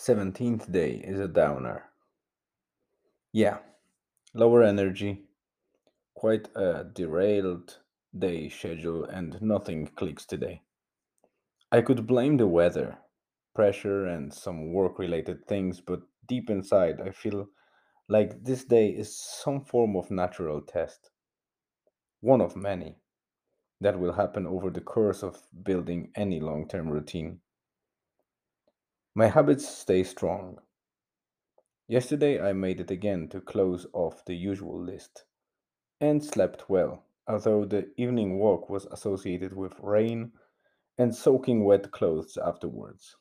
17th day is a downer. Yeah, lower energy, quite a derailed day schedule, and nothing clicks today. I could blame the weather, pressure, and some work related things, but deep inside, I feel like this day is some form of natural test, one of many that will happen over the course of building any long term routine. My habits stay strong. Yesterday I made it again to close off the usual list and slept well, although the evening walk was associated with rain and soaking wet clothes afterwards.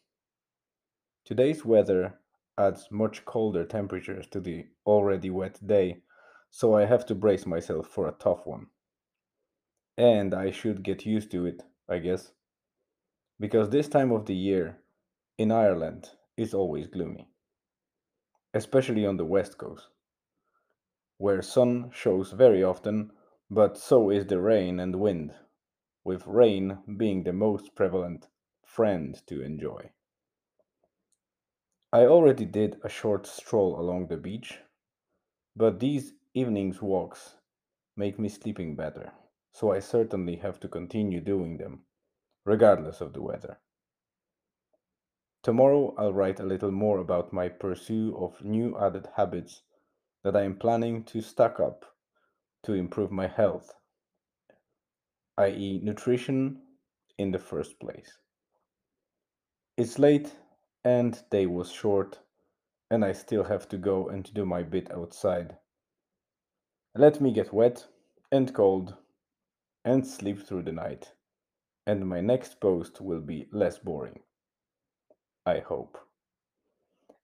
Today's weather adds much colder temperatures to the already wet day, so I have to brace myself for a tough one. And I should get used to it, I guess, because this time of the year in Ireland is always gloomy, especially on the west coast, where sun shows very often, but so is the rain and wind, with rain being the most prevalent friend to enjoy. I already did a short stroll along the beach, but these evenings walks make me sleeping better, so I certainly have to continue doing them, regardless of the weather. Tomorrow I'll write a little more about my pursuit of new added habits that I am planning to stack up to improve my health, i.e., nutrition in the first place. It's late and day was short, and I still have to go and do my bit outside. Let me get wet and cold and sleep through the night, and my next post will be less boring. I hope.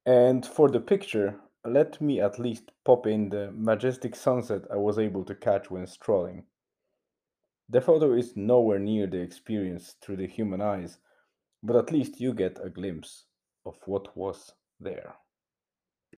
And for the picture, let me at least pop in the majestic sunset I was able to catch when strolling. The photo is nowhere near the experience through the human eyes, but at least you get a glimpse of what was there.